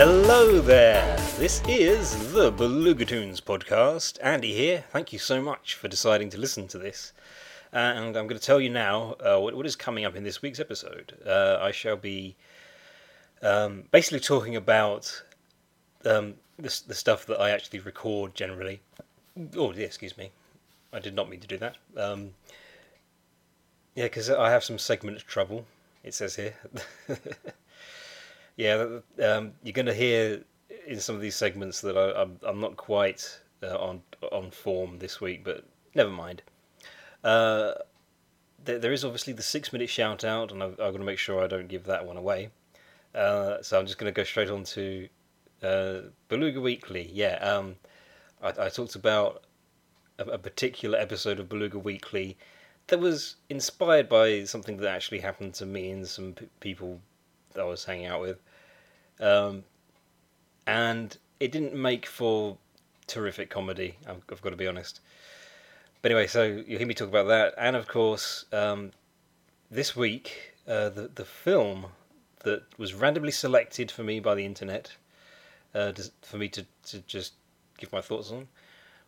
Hello there! This is the Beluga Tunes podcast. Andy here. Thank you so much for deciding to listen to this. Uh, and I'm going to tell you now uh, what, what is coming up in this week's episode. Uh, I shall be um, basically talking about um, the, stuff that I actually record generally. Oh, yeah, excuse me. I did not mean to do that. Um, yeah, because I have some segment trouble, it says here. yeah, um, you're going to hear in some of these segments that I, I'm, I'm not quite uh, on on form this week, but never mind. Uh, there, there is obviously the six minute shout out, and I've, I've got to make sure I don't give that one away. Uh, so I'm just going to go straight on to uh, Beluga Weekly. Yeah, um, I, I, talked about a, a, particular episode of Beluga Weekly that was inspired by something that actually happened to me and some p- people that I was hanging out with. Um, and it didn't make for terrific comedy, I've, I've, got to be honest. But anyway, so you hear me talk about that, and of course, um, this week, uh, the, the film that was randomly selected for me by the internet uh, for me to, to just give my thoughts on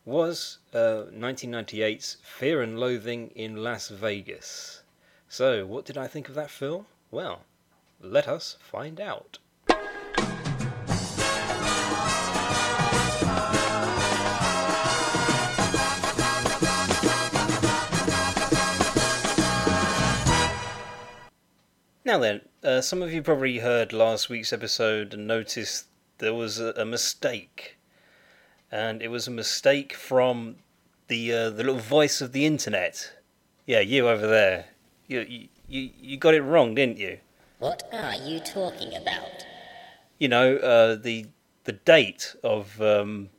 was uh, 1998's Fear and Loathing in Las Vegas. So, what did I think of that film? Well, let us find out. Now then, uh, some of you probably heard last week's episode and noticed there was a, a mistake, and it was a mistake from the uh, the little voice of the internet. Yeah, you over there. You you you got it wrong, didn't you? What are you talking about? You know, uh, the the date of um,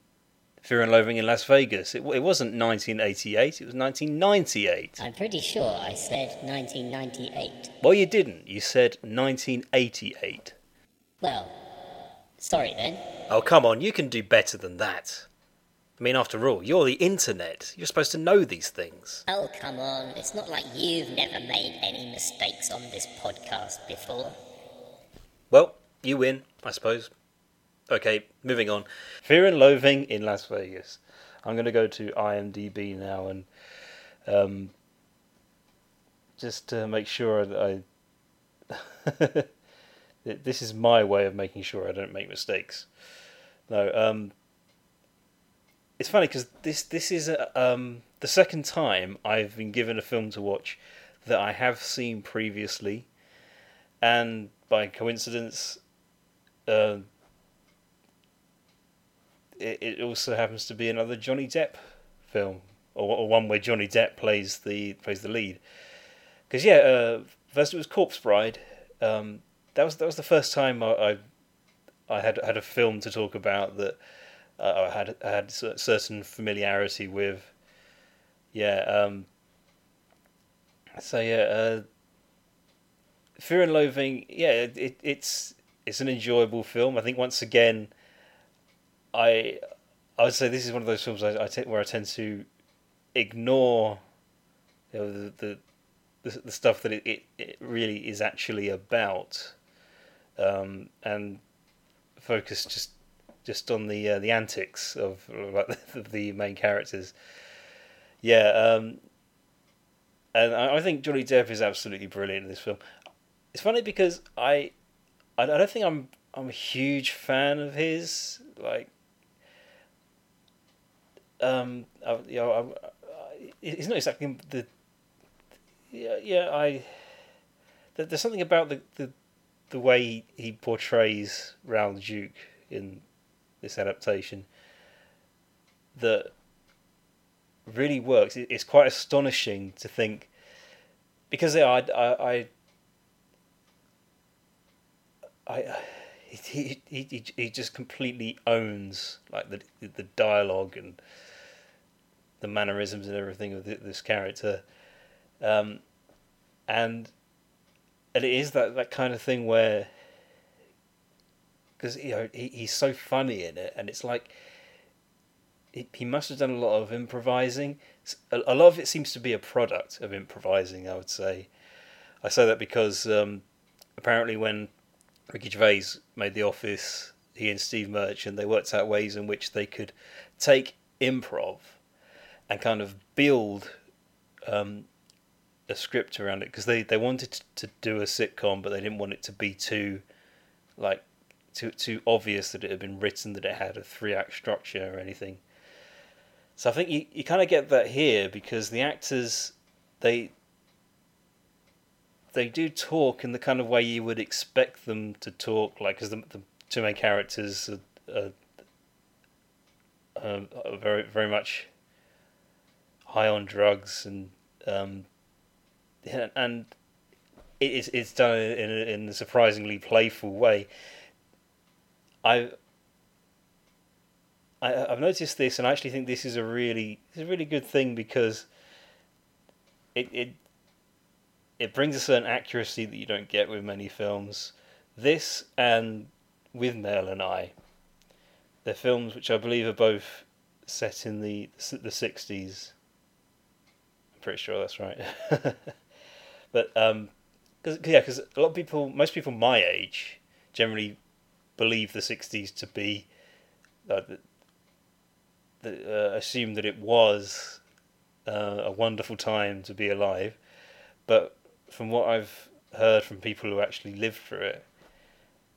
Fear and Loathing in Las Vegas. It, it wasn't 1988, it was 1998. I'm pretty sure I said 1998. Well, you didn't. You said 1988. Well, sorry then. Oh, come on, you can do better than that. I mean, after all, you're the internet. You're supposed to know these things. Oh, come on. It's not like you've never made any mistakes on this podcast before. Well, you win, I suppose. Okay, moving on. Fear and Loathing in Las Vegas. I'm going to go to IMDb now and um, just to make sure that I. this is my way of making sure I don't make mistakes. No, um, it's funny because this this is um, the second time I've been given a film to watch that I have seen previously, and by coincidence, uh, it, it also happens to be another Johnny Depp film, or, or one where Johnny Depp plays the plays the lead. Because yeah, uh, first it was Corpse Bride. Um, that was that was the first time I, I, I had had a film to talk about that uh, I had I had certain familiarity with. Yeah. Um, so yeah, uh, Fear and Loathing. Yeah, it, it's it's an enjoyable film. I think once again I I would say this is one of those films I, I t- where I tend to ignore you know, the, the, the the stuff that it, it, it really is actually about, um, and focus just just on the uh, the antics of like, the main characters. Yeah, um, and I, I think Johnny Depp is absolutely brilliant in this film. It's funny because I I don't think I'm I'm a huge fan of his. Like um, I, you know, I, it's not exactly the. Yeah, yeah, I. There's something about the the, the way he portrays Raoul Duke in this adaptation that really works. It, it's quite astonishing to think because yeah, I, I, I, I he, he, he, he just completely owns like the the dialogue and the mannerisms and everything of this character, um, and and it is that, that kind of thing where because you know he, he's so funny in it, and it's like he, he must have done a lot of improvising. A, a lot of it seems to be a product of improvising. I would say. I say that because um, apparently when Ricky Gervais made The Office, he and Steve Merchant they worked out ways in which they could take improv and kind of build um, a script around it because they, they wanted to do a sitcom, but they didn't want it to be too like too too obvious that it had been written that it had a three act structure or anything. So I think you, you kind of get that here because the actors they they do talk in the kind of way you would expect them to talk, like because the, the two main characters are, are, um, are very very much high on drugs and um, and it's it's done in a, in a surprisingly playful way. I I, have noticed this, and I actually think this is a really, it's a really good thing because it it it brings a certain accuracy that you don't get with many films. This and Withnail and I, they're films which I believe are both set in the the sixties. Pretty sure that's right. but um, cause, yeah, because a lot of people, most people my age, generally believe the sixties to be. Uh, uh, assume that it was uh, a wonderful time to be alive, but from what I've heard from people who actually lived through it,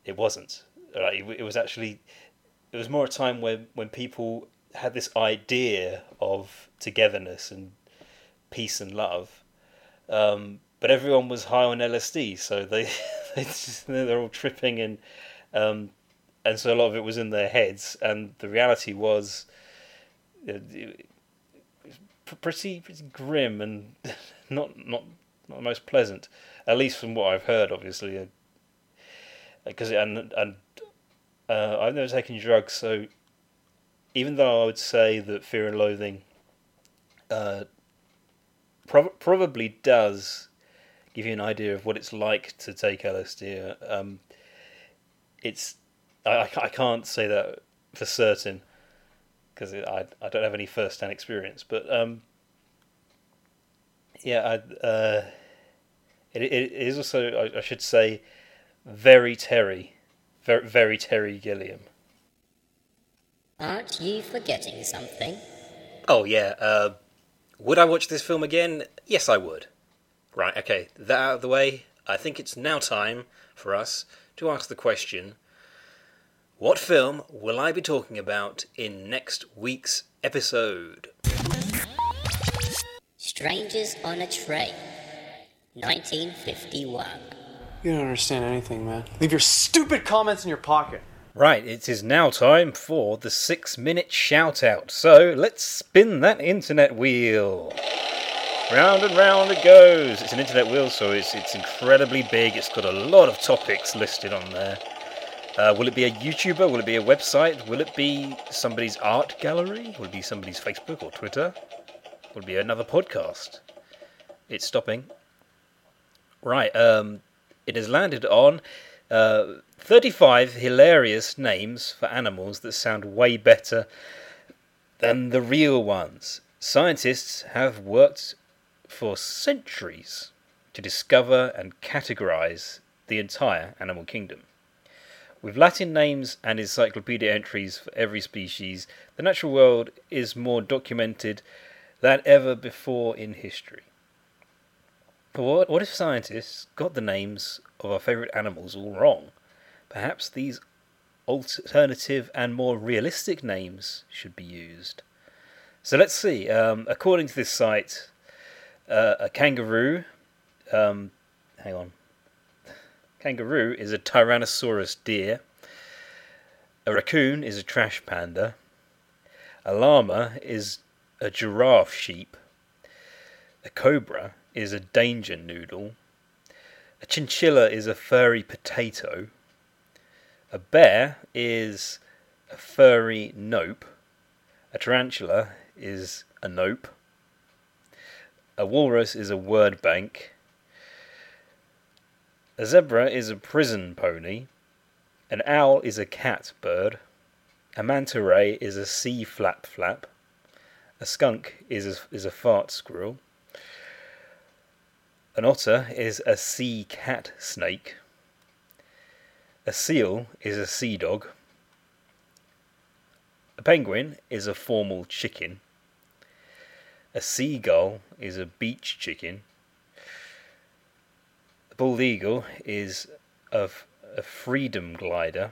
it wasn't. Like, it, it was actually, it was more a time when when people had this idea of togetherness and peace and love, um, but everyone was high on LSD, so they they just, they're all tripping and um, and so a lot of it was in their heads, and the reality was pretty pretty grim and not not not the most pleasant, at least from what I've heard. Obviously, because uh, and and uh, I've never taken drugs, so even though I would say that Fear and Loathing uh, pro- probably does give you an idea of what it's like to take LSD, um, it's I, I can't say that for certain because I I don't have any first hand experience. But um, yeah, I, uh, it it is also I, I, should say very Terry, very very Terry Gilliam. Aren't you forgetting something? Oh yeah. Uh, would I watch this film again? Yes, I would. Right. Okay. That out of the way. I think it's now time for us to ask the question what film will I be talking about in next week's episode? Strangers on a Train, 1951. You don't understand anything, man. Leave your stupid comments in your pocket. Right, it is now time for the six minute shout out. So let's spin that internet wheel. Round and round it goes. It's an internet wheel, so it's, it's incredibly big. It's got a lot of topics listed on there. Uh, will it be a YouTuber? Will it be a website? Will it be somebody's art gallery? Will it be somebody's Facebook or Twitter? Will it be another podcast? It's stopping. Right, um, it has landed on uh, 35 hilarious names for animals that sound way better than the real ones. Scientists have worked for centuries to discover and categorize the entire animal kingdom. With Latin names and encyclopedia entries for every species, the natural world is more documented than ever before in history. But what, what if scientists got the names of our favourite animals all wrong? Perhaps these alternative and more realistic names should be used. So let's see. Um, according to this site, uh, a kangaroo. Um, hang on. Kangaroo is a Tyrannosaurus deer. A raccoon is a trash panda. A llama is a giraffe sheep. A cobra is a danger noodle. A chinchilla is a furry potato. A bear is a furry nope. A tarantula is a nope. A walrus is a word bank. A zebra is a prison pony. An owl is a cat bird. A manta ray is a sea flap flap. A skunk is a, is a fart squirrel. An otter is a sea cat snake. A seal is a sea dog. A penguin is a formal chicken. A seagull is a beach chicken. A bald eagle is of a freedom glider.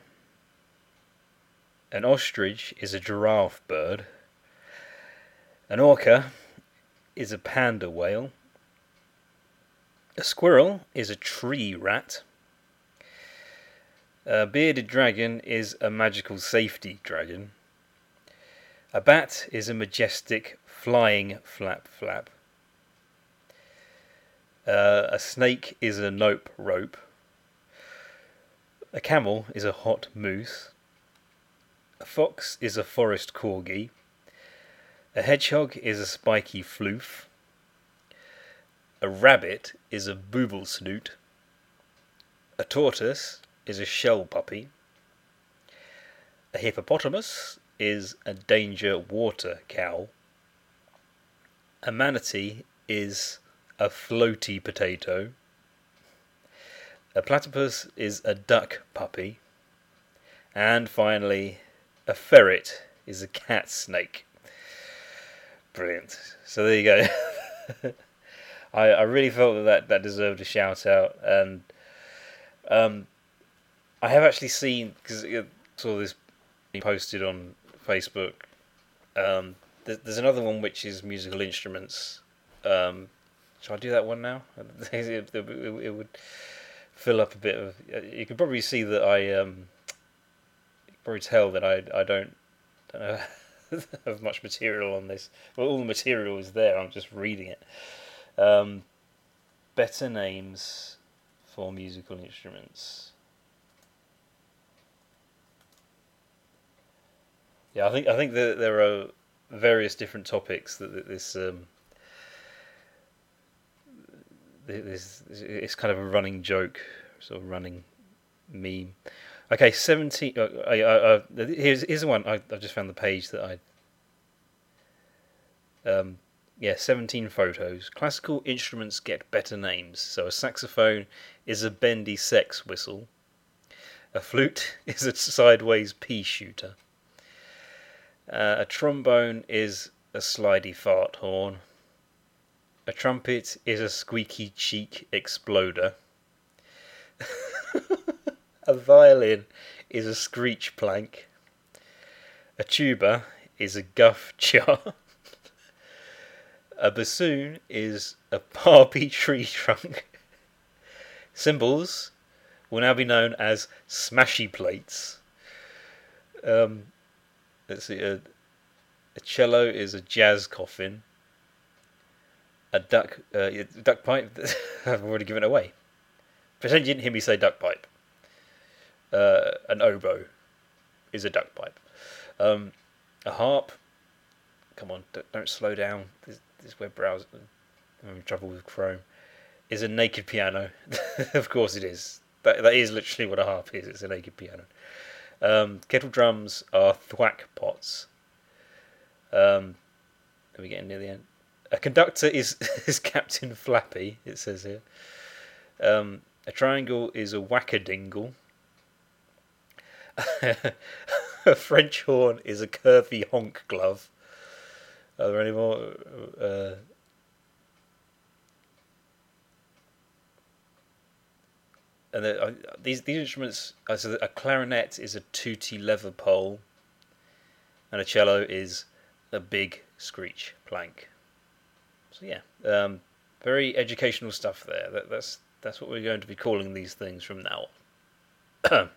An ostrich is a giraffe bird. An orca is a panda whale. A squirrel is a tree rat. A bearded dragon is a magical safety dragon. A bat is a majestic flying flap flap. Uh, a snake is a nope rope. A camel is a hot moose. A fox is a forest corgi. A hedgehog is a spiky floof. A rabbit is a booble snoot. A tortoise is a shell puppy. A hippopotamus is a danger water cow. A manatee is a floaty potato. A platypus is a duck puppy. And finally, a ferret is a cat snake. Brilliant. So there you go. I, I really felt that, that that deserved a shout out, and um, I have actually seen because I saw this posted on Facebook. Um, there's, there's another one which is musical instruments. Um, shall I do that one now? it, it, it, would fill up a bit of. You can probably see that I. Um, probably tell that I I don't, don't have much material on this. Well, all the material is there. I'm just reading it. Um, better names for musical instruments. Yeah, I think I think that there are various different topics that this um, this it's kind of a running joke, sort of running meme. Okay, seventeen. Uh, uh, uh, here's here's the one. I I just found the page that I. Um, yeah, seventeen photos. Classical instruments get better names. So a saxophone is a bendy sex whistle. A flute is a sideways pea shooter. Uh, a trombone is a slidey fart horn. A trumpet is a squeaky cheek exploder. a violin is a screech plank. A tuba is a guff jar. A bassoon is a barbie tree trunk. Cymbals will now be known as smashy plates. Um, let's see, a, a cello is a jazz coffin. A duck, uh, duck pipe. I've already given it away. Pretend you didn't hear me say duck pipe. Uh, an oboe is a duck pipe. Um, a harp. Come on, don't, don't slow down. This, this web browser. I'm having trouble with Chrome. Is a naked piano. of course it is. That that is literally what a harp is. It's a naked piano. Um, kettle drums are thwack pots. Um, are we getting near the end? A conductor is is Captain Flappy. It says here. Um, a triangle is a whackadingle. a French horn is a curvy honk glove. Are there any more? Uh, and the, uh, these these instruments. Uh, so a clarinet is a tooty leather pole, and a cello is a big screech plank. So yeah, um, very educational stuff there. That, that's that's what we're going to be calling these things from now on.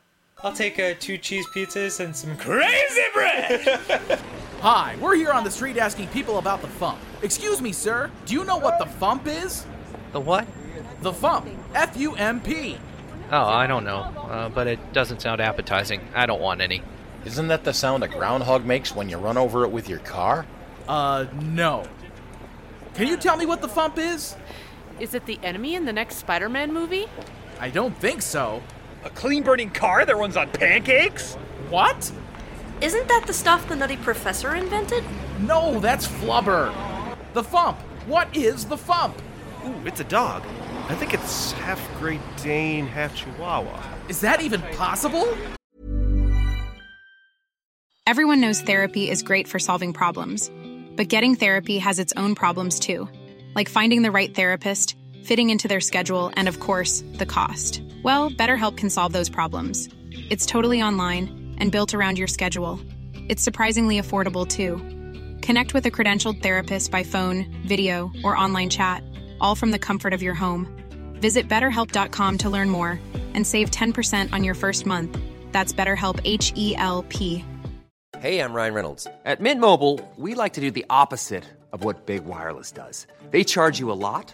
I'll take uh, two cheese pizzas and some crazy bread. Hi, we're here on the street asking people about the Fump. Excuse me, sir, do you know what the Fump is? The what? The Fump. F U M P. Oh, I don't know, uh, but it doesn't sound appetizing. I don't want any. Isn't that the sound a groundhog makes when you run over it with your car? Uh, no. Can you tell me what the Fump is? Is it the enemy in the next Spider Man movie? I don't think so. A clean burning car that runs on pancakes? What? Isn't that the stuff the Nutty Professor invented? No, that's Flubber. The Fump. What is the Fump? Ooh, it's a dog. I think it's half Great Dane, half Chihuahua. Is that even possible? Everyone knows therapy is great for solving problems, but getting therapy has its own problems too, like finding the right therapist, fitting into their schedule, and of course, the cost. Well, BetterHelp can solve those problems. It's totally online and built around your schedule. It's surprisingly affordable too. Connect with a credentialed therapist by phone, video, or online chat, all from the comfort of your home. Visit betterhelp.com to learn more and save 10% on your first month. That's BetterHelp H E L P. Hey, I'm Ryan Reynolds. At Mint Mobile, we like to do the opposite of what Big Wireless does. They charge you a lot,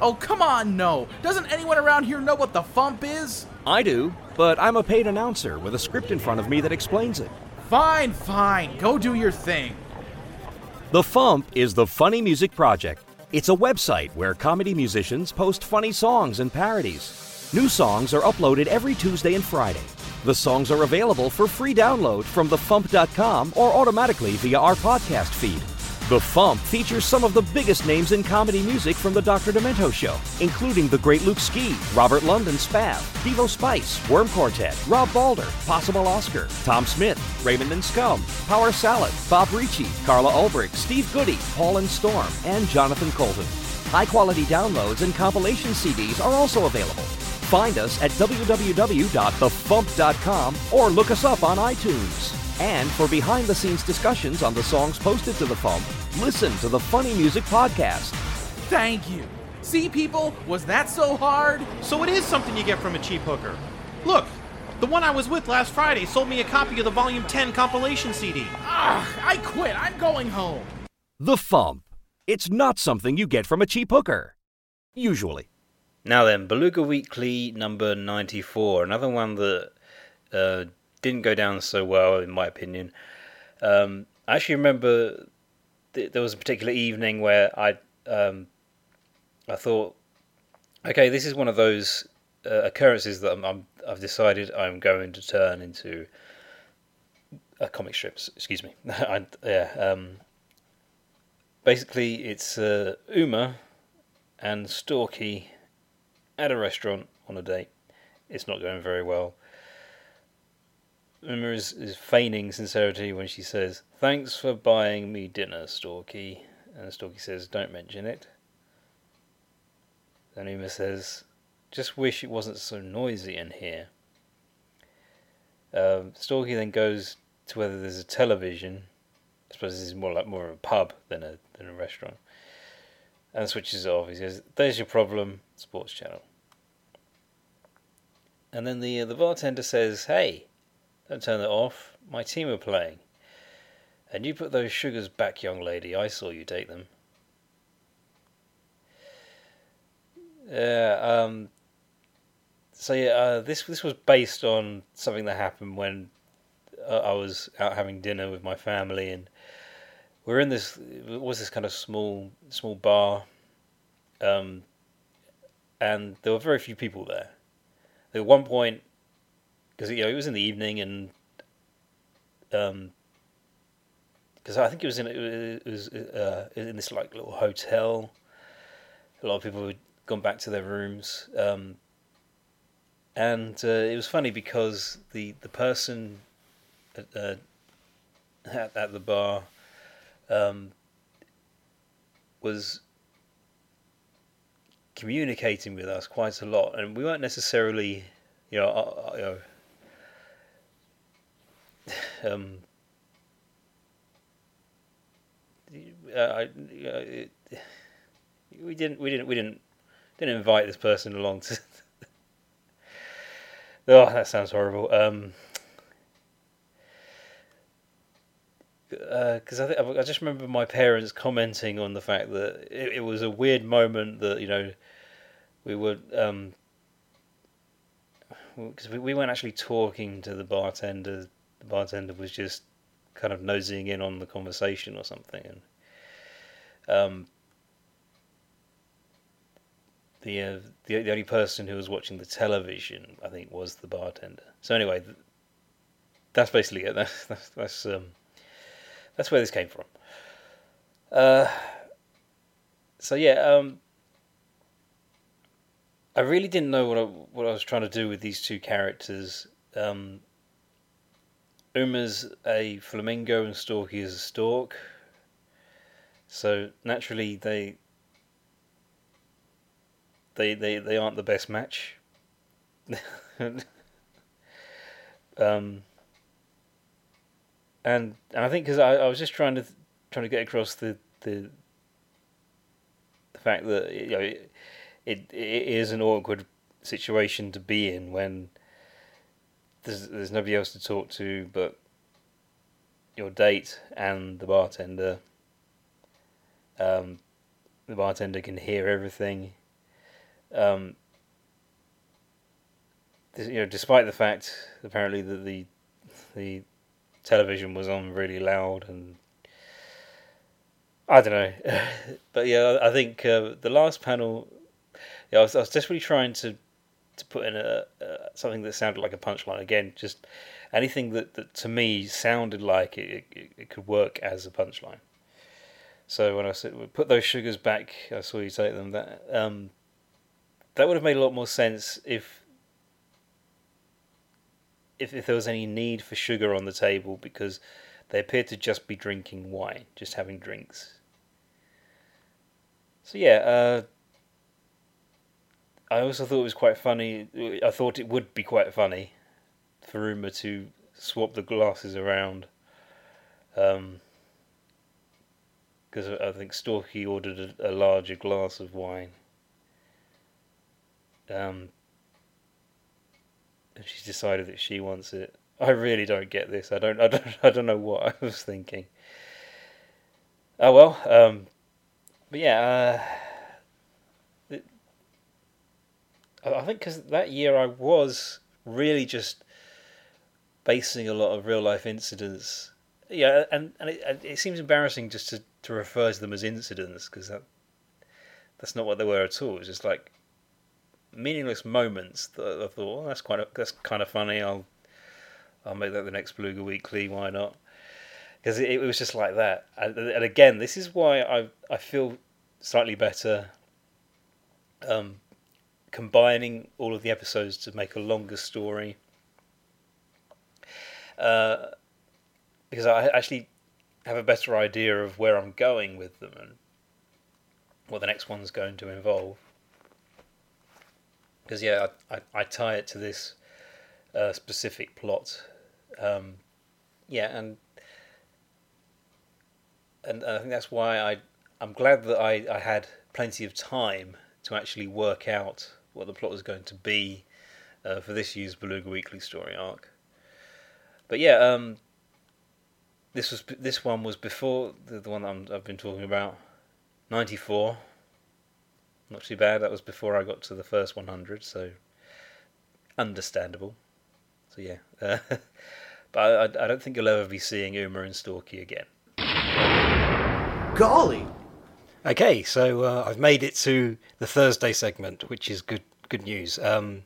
Oh, come on, no. Doesn't anyone around here know what the Fump is? I do, but I'm a paid announcer with a script in front of me that explains it. Fine, fine. Go do your thing. The Fump is the Funny Music Project. It's a website where comedy musicians post funny songs and parodies. New songs are uploaded every Tuesday and Friday. The songs are available for free download from thefump.com or automatically via our podcast feed. The Fump features some of the biggest names in comedy music from the Dr. Demento Show, including the great Luke Ski, Robert London Spav, Devo Spice, Worm Quartet, Rob Balder, Possible Oscar, Tom Smith, Raymond and Scum, Power Salad, Bob Ricci, Carla Ulbrich, Steve Goodie, Paul and Storm, and Jonathan Coulton. High quality downloads and compilation CDs are also available. Find us at www.thefump.com or look us up on iTunes. And for behind the scenes discussions on the songs posted to the Fump, listen to the Funny Music Podcast. Thank you. See, people, was that so hard? So it is something you get from a cheap hooker. Look, the one I was with last Friday sold me a copy of the Volume 10 compilation CD. Ah, I quit. I'm going home. The Fump. It's not something you get from a cheap hooker. Usually. Now then, Beluga Weekly number 94, another one that uh, didn't go down so well, in my opinion. Um, I actually remember th- there was a particular evening where I um, I thought, okay, this is one of those uh, occurrences that I'm, I've decided I'm going to turn into a comic strips. Excuse me. I, yeah. Um, basically, it's uh, Uma and Storky at a restaurant on a date. It's not going very well. Uma is, is feigning sincerity when she says, Thanks for buying me dinner, Storky. And Storky says, Don't mention it. Then Uma says, Just wish it wasn't so noisy in here. Um, Storky then goes to whether there's a television. I suppose this is more like more of a pub than a than a restaurant. And switches it off. He says, "There's your problem, sports channel." And then the uh, the bartender says, "Hey, don't turn that off. My team are playing. And you put those sugars back, young lady. I saw you take them." Yeah. Um, so yeah, uh, this this was based on something that happened when uh, I was out having dinner with my family, and we are in this was this kind of small small bar, um, and there were very few people there. At one point, because you know it was in the evening, and um, because I think it was in it was uh, in this like little hotel. A lot of people had gone back to their rooms. Um, and uh, it was funny because the the person at, uh, at, at the bar um, was communicating with us quite a lot, and we weren't necessarily, you know, uh, uh, you know um, uh, uh, we didn't, we didn't, we didn't, didn't invite this person along to. oh, that sounds horrible. Um, because uh, I, I just remember my parents commenting on the fact that it, it was a weird moment that you know we were um because we, we weren't actually talking to the bartender the bartender was just kind of nosing in on the conversation or something and um the, uh, the the only person who was watching the television I think was the bartender so anyway that's basically it that's that's, that's um that's where this came from. Uh, so yeah, um, I really didn't know what I, what I was trying to do with these two characters. Um, Uma's a flamingo and Storky is a stork. So naturally they they they, they aren't the best match. um, and and I think because I, I was just trying to trying to get across the the the fact that you know it, it, it is an awkward situation to be in when there's there's nobody else to talk to but your date and the bartender. Um, the bartender can hear everything. Um, you know, despite the fact apparently that the the television was on really loud and I don't know, but yeah, I think uh, the last panel, yeah, I was, I was desperately trying to to put in a uh, something that sounded like a punchline again, just anything that, that to me sounded like it, it, it could work as a punchline. So when I said put those sugars back, I saw you take them. That um, that would have made a lot more sense if if, if there was any need for sugar on the table because they appeared to just be drinking wine, just having drinks. So yeah, uh, I also thought it was quite funny. I thought it would be quite funny for Uma to swap the glasses around. Because um, I think Storky ordered a, a, larger glass of wine. Um, and she's decided that she wants it. I really don't get this. I don't. I don't. I don't know what I was thinking. Oh well. Um, but yeah. Uh, it, I think because that year I was really just basing a lot of real life incidents. Yeah, and and it, it seems embarrassing just to, to refer to them as incidents because that that's not what they were at all. It's just like meaningless moments that I thought, well, that's quite a, that's kind of funny. I'll I'll make that the next Beluga Weekly. Why not? Because it, it, was just like that. And, and, again, this is why I I feel slightly better. Um, combining all of the episodes to make a longer story. Uh, because I actually have a better idea of where I'm going with them and what the next one's going to involve because yeah, I, I, I, tie it to this uh, specific plot. Um, yeah, and and I think that's why I I'm glad that I, I had plenty of time to actually work out what the plot was going to be uh, for this year's Beluga Weekly story arc. But yeah, um, this was this one was before the, the one i have been talking about, ninety four. Not too bad. That was before I got to the first 100, so understandable. So yeah, uh, but I, I, don't think you'll ever be seeing Uma and Storky again. Golly. Okay, so uh, I've made it to the Thursday segment, which is good good news. Um,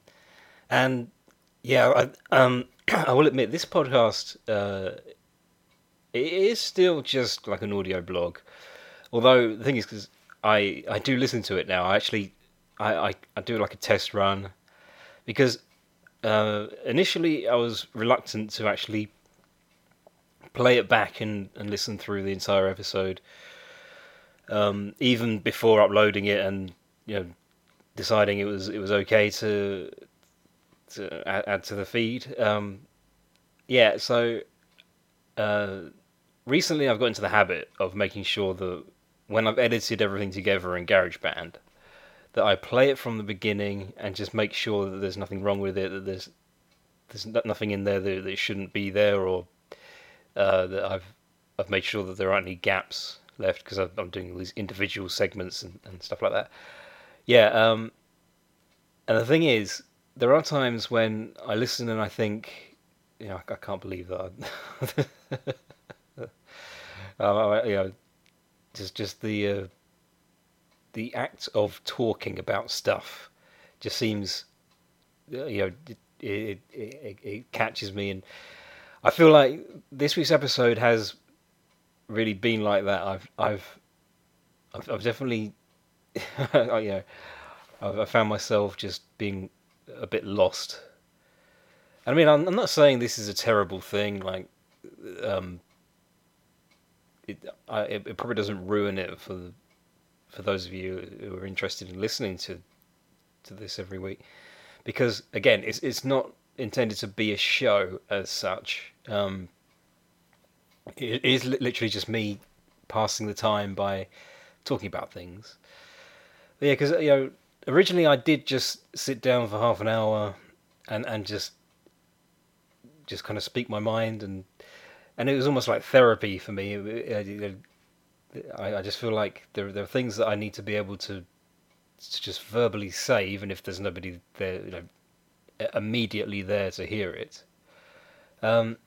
and yeah, I, um, I will admit this podcast uh, it is still just like an audio blog. Although the thing is, because I I do listen to it now. I actually I I, I do like a test run because uh, initially I was reluctant to actually play it back and, and listen through the entire episode um, even before uploading it and you know deciding it was it was okay to to add, add to the feed. Um, yeah, so uh, recently I've got into the habit of making sure that when I've edited everything together in GarageBand, that I play it from the beginning and just make sure that there's nothing wrong with it, that there's there's nothing in there that, that shouldn't be there, or uh, that I've I've made sure that there aren't any gaps left because I'm doing all these individual segments and, and stuff like that. Yeah, um, and the thing is, there are times when I listen and I think, you know, I, I can't believe that. uh, you know, just just the uh, the act of talking about stuff just seems, uh, you know, it, it, it, it catches me, and I feel like this week's episode has really been like that. I've I've I've, I've definitely, you know, I've, I found myself just being a bit lost. I mean, I'm, I'm not saying this is a terrible thing. Like, um, it, I, it, it probably doesn't ruin it for the, for those of you who are interested in listening to to this every week, because again, it's it's not intended to be a show as such. Um, it is literally just me passing the time by talking about things. But yeah, because you know, originally I did just sit down for half an hour and and just just kind of speak my mind and and it was almost like therapy for me. I, I just feel like there there are things that I need to be able to to just verbally say, even if there's nobody there, you know, immediately there to hear it. Um,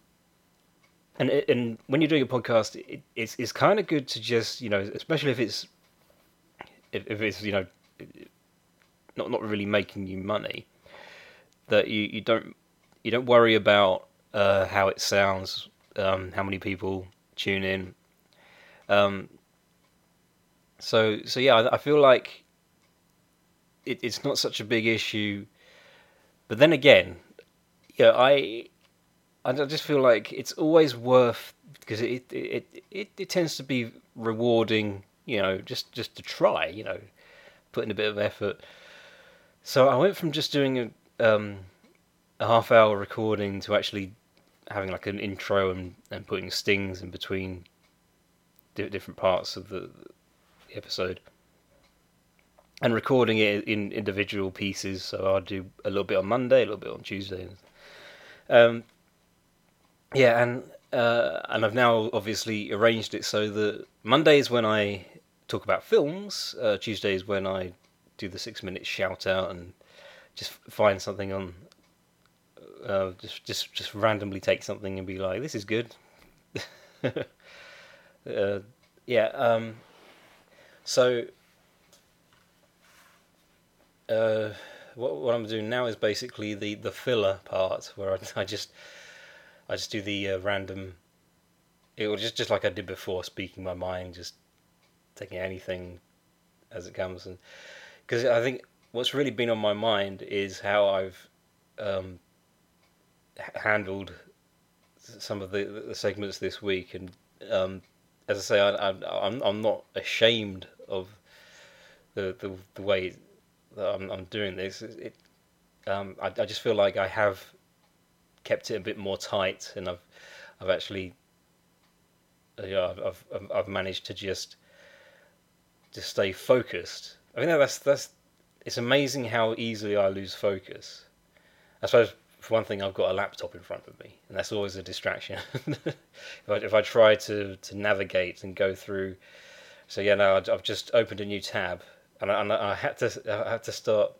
and and when you're doing a podcast, it, it's it's kind of good to just you know, especially if it's if, if it's you know not not really making you money, that you, you don't you don't worry about uh, how it sounds, um, how many people tune in. Um, so so yeah, I, I feel like it, it's not such a big issue. But then again, yeah, I I just feel like it's always worth because it it, it it tends to be rewarding, you know, just just to try, you know, putting a bit of effort. So I went from just doing a um, a half hour recording to actually having like an intro and, and putting stings in between different parts of the, the episode and recording it in individual pieces. So I'll do a little bit on Monday, a little bit on Tuesday. Um, yeah, and uh, and I've now obviously arranged it so that Monday is when I talk about films. Uh, Tuesday is when I do the six minute shout out and just find something on. Uh, just just just randomly take something and be like, "This is good." uh, yeah. Um, so. Uh, what, what I'm doing now is basically the, the filler part where I, I just I just do the uh, random. It was just just like I did before, speaking my mind, just taking anything as it comes, and because I think what's really been on my mind is how I've um, handled some of the, the segments this week, and um, as I say, I, am I'm, I'm not ashamed of the the, the way that I'm, I'm doing this. It, um, I, I just feel like I have kept it a bit more tight, and I've I've actually yeah I've I've, I've managed to just just stay focused. I mean that's that's it's amazing how easily I lose focus. I suppose for one thing I've got a laptop in front of me, and that's always a distraction. if I if I try to to navigate and go through, so yeah, no, I've just opened a new tab, and I, and I had to I had to start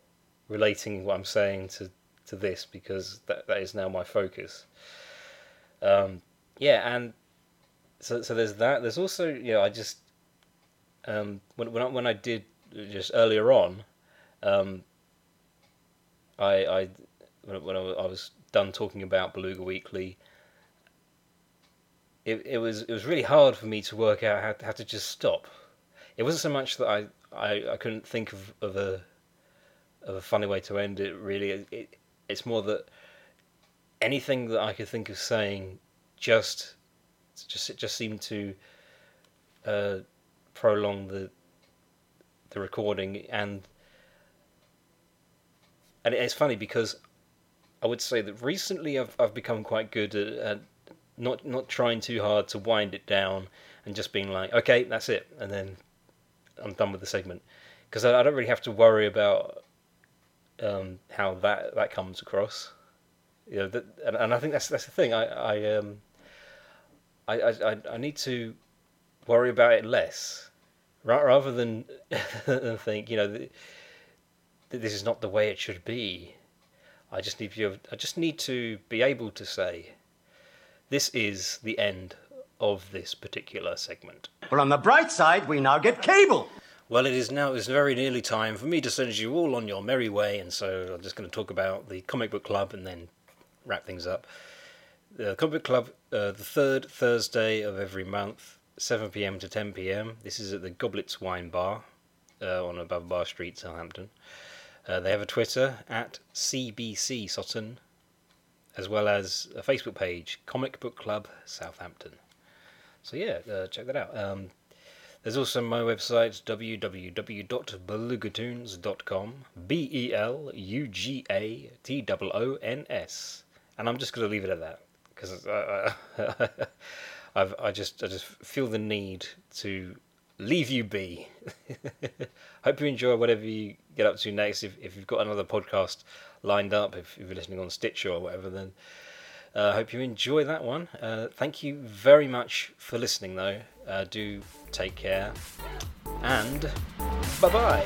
relating what I'm saying to to this because that that is now my focus. Um, yeah, and so so there's that. There's also you know I just um, when when I, when I did just earlier on, um, I I when I, I was done talking about Beluga Weekly. It, it was it was really hard for me to work out how, how to just stop. It wasn't so much that I, I, I couldn't think of, of a of a funny way to end it. Really, it, it's more that anything that I could think of saying just just it just seemed to uh, prolong the the recording and and it's funny because I would say that recently I've I've become quite good at, at not not trying too hard to wind it down and just being like, okay, that's it, and then I'm done with the segment. Because I, I, don't really have to worry about um, how that that comes across. You know, that, and, and I think that's that's the thing. I I um I I I need to worry about it less, rather than than think you know that this is not the way it should be. I just need to I just need to be able to say this is the end of this particular segment. Well, on the bright side, we now get cable. Well, it is now. It's very nearly time for me to send you all on your merry way, and so I'm just going to talk about the comic book club and then wrap things up. The comic book club, uh, the third Thursday of every month, 7 p.m. to 10 p.m. This is at the Goblets Wine Bar uh, on Above Bar Street, Southampton. Uh, they have a Twitter at CBC Soton, as well as a Facebook page, Comic Book Club Southampton. So yeah, uh, check that out. Um, there's also my website, www.belugatoons.com, B E L U G A T O O N S. And I'm just going to leave it at that because I, I, I just I just feel the need to leave you be. Hope you enjoy whatever you get up to next. If, if you've got another podcast lined up, if, if you're listening on Stitcher or whatever, then I uh, hope you enjoy that one. Uh, thank you very much for listening, though. Uh, do take care and bye bye.